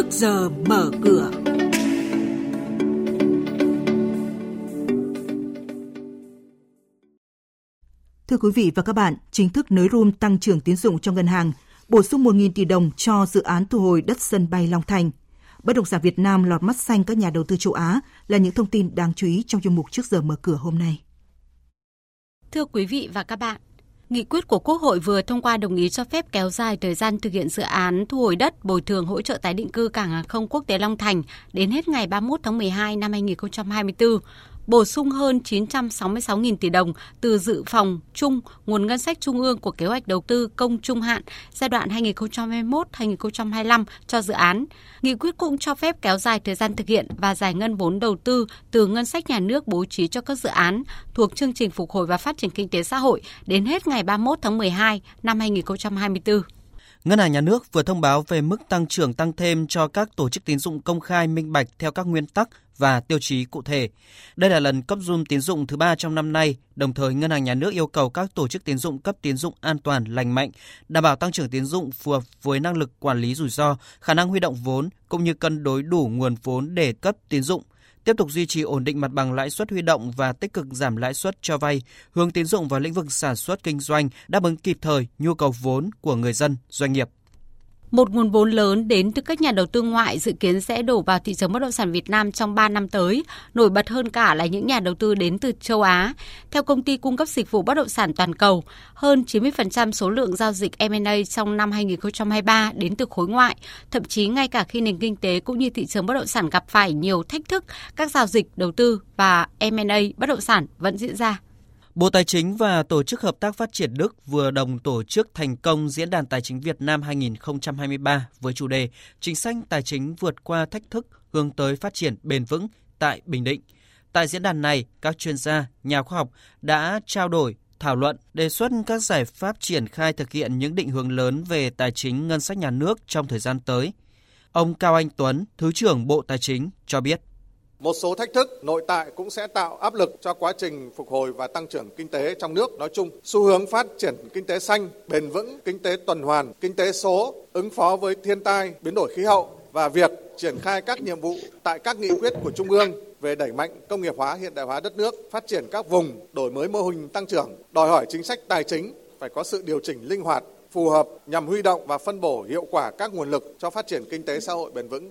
trước giờ mở cửa. Thưa quý vị và các bạn, chính thức nới room tăng trưởng tín dụng cho ngân hàng, bổ sung 1.000 tỷ đồng cho dự án thu hồi đất sân bay Long Thành. Bất động sản Việt Nam lọt mắt xanh các nhà đầu tư châu Á là những thông tin đáng chú ý trong chuyên mục trước giờ mở cửa hôm nay. Thưa quý vị và các bạn, Nghị quyết của Quốc hội vừa thông qua đồng ý cho phép kéo dài thời gian thực hiện dự án thu hồi đất, bồi thường, hỗ trợ tái định cư cảng hàng không quốc tế Long Thành đến hết ngày 31 tháng 12 năm 2024 bổ sung hơn 966.000 tỷ đồng từ dự phòng chung, nguồn ngân sách trung ương của kế hoạch đầu tư công trung hạn giai đoạn 2021-2025 cho dự án. Nghị quyết cũng cho phép kéo dài thời gian thực hiện và giải ngân vốn đầu tư từ ngân sách nhà nước bố trí cho các dự án thuộc chương trình phục hồi và phát triển kinh tế xã hội đến hết ngày 31 tháng 12 năm 2024. Ngân hàng Nhà nước vừa thông báo về mức tăng trưởng tăng thêm cho các tổ chức tín dụng công khai minh bạch theo các nguyên tắc và tiêu chí cụ thể. Đây là lần cấp zoom tín dụng thứ ba trong năm nay, đồng thời Ngân hàng Nhà nước yêu cầu các tổ chức tín dụng cấp tín dụng an toàn, lành mạnh, đảm bảo tăng trưởng tín dụng phù hợp với năng lực quản lý rủi ro, khả năng huy động vốn cũng như cân đối đủ nguồn vốn để cấp tín dụng tiếp tục duy trì ổn định mặt bằng lãi suất huy động và tích cực giảm lãi suất cho vay, hướng tín dụng vào lĩnh vực sản xuất kinh doanh, đáp ứng kịp thời nhu cầu vốn của người dân, doanh nghiệp. Một nguồn vốn lớn đến từ các nhà đầu tư ngoại dự kiến sẽ đổ vào thị trường bất động sản Việt Nam trong 3 năm tới. Nổi bật hơn cả là những nhà đầu tư đến từ châu Á. Theo công ty cung cấp dịch vụ bất động sản toàn cầu, hơn 90% số lượng giao dịch M&A trong năm 2023 đến từ khối ngoại. Thậm chí ngay cả khi nền kinh tế cũng như thị trường bất động sản gặp phải nhiều thách thức, các giao dịch đầu tư và M&A bất động sản vẫn diễn ra. Bộ Tài chính và Tổ chức Hợp tác Phát triển Đức vừa đồng tổ chức thành công Diễn đàn Tài chính Việt Nam 2023 với chủ đề Chính sách tài chính vượt qua thách thức hướng tới phát triển bền vững tại Bình Định. Tại diễn đàn này, các chuyên gia, nhà khoa học đã trao đổi, thảo luận, đề xuất các giải pháp triển khai thực hiện những định hướng lớn về tài chính ngân sách nhà nước trong thời gian tới. Ông Cao Anh Tuấn, Thứ trưởng Bộ Tài chính cho biết. Một số thách thức nội tại cũng sẽ tạo áp lực cho quá trình phục hồi và tăng trưởng kinh tế trong nước nói chung. Xu hướng phát triển kinh tế xanh, bền vững, kinh tế tuần hoàn, kinh tế số, ứng phó với thiên tai, biến đổi khí hậu và việc triển khai các nhiệm vụ tại các nghị quyết của Trung ương về đẩy mạnh công nghiệp hóa hiện đại hóa đất nước, phát triển các vùng, đổi mới mô hình tăng trưởng, đòi hỏi chính sách tài chính phải có sự điều chỉnh linh hoạt, phù hợp nhằm huy động và phân bổ hiệu quả các nguồn lực cho phát triển kinh tế xã hội bền vững.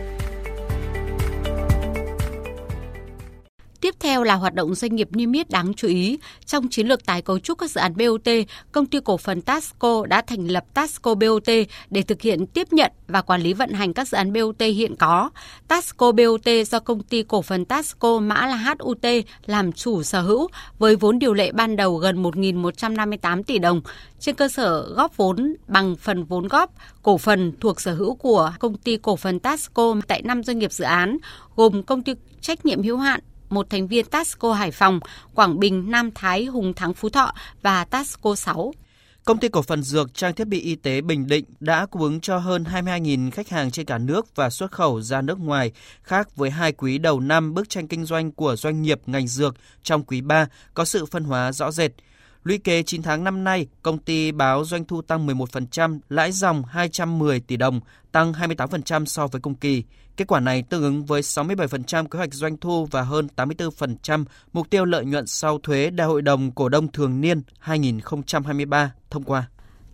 Theo là hoạt động doanh nghiệp niêm yết đáng chú ý. Trong chiến lược tái cấu trúc các dự án BOT, công ty cổ phần Tasco đã thành lập Tasco BOT để thực hiện tiếp nhận và quản lý vận hành các dự án BOT hiện có. Tasco BOT do công ty cổ phần Tasco mã là HUT làm chủ sở hữu với vốn điều lệ ban đầu gần 1.158 tỷ đồng trên cơ sở góp vốn bằng phần vốn góp cổ phần thuộc sở hữu của công ty cổ phần Tasco tại 5 doanh nghiệp dự án gồm công ty trách nhiệm hữu hạn một thành viên Tasco Hải Phòng, Quảng Bình, Nam Thái, Hùng Thắng Phú Thọ và Tasco 6. Công ty cổ phần dược trang thiết bị y tế Bình Định đã cung ứng cho hơn 22.000 khách hàng trên cả nước và xuất khẩu ra nước ngoài, khác với hai quý đầu năm bức tranh kinh doanh của doanh nghiệp ngành dược trong quý 3 có sự phân hóa rõ rệt. Lũy kế 9 tháng năm nay, công ty báo doanh thu tăng 11%, lãi dòng 210 tỷ đồng, tăng 28% so với cùng kỳ. Kết quả này tương ứng với 67% kế hoạch doanh thu và hơn 84% mục tiêu lợi nhuận sau thuế Đại hội đồng cổ đông thường niên 2023 thông qua.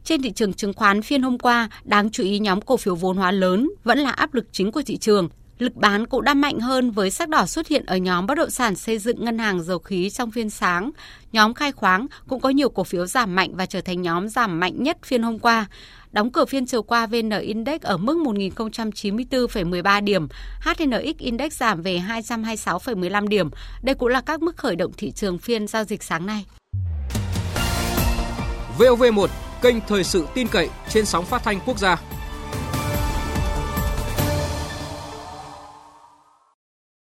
Trên thị trường chứng khoán phiên hôm qua, đáng chú ý nhóm cổ phiếu vốn hóa lớn vẫn là áp lực chính của thị trường. Lực bán cũng đã mạnh hơn với sắc đỏ xuất hiện ở nhóm bất động sản xây dựng ngân hàng dầu khí trong phiên sáng. Nhóm khai khoáng cũng có nhiều cổ phiếu giảm mạnh và trở thành nhóm giảm mạnh nhất phiên hôm qua. Đóng cửa phiên chiều qua VN Index ở mức 1.094,13 điểm, HNX Index giảm về 226,15 điểm. Đây cũng là các mức khởi động thị trường phiên giao dịch sáng nay. VOV1, kênh thời sự tin cậy trên sóng phát thanh quốc gia.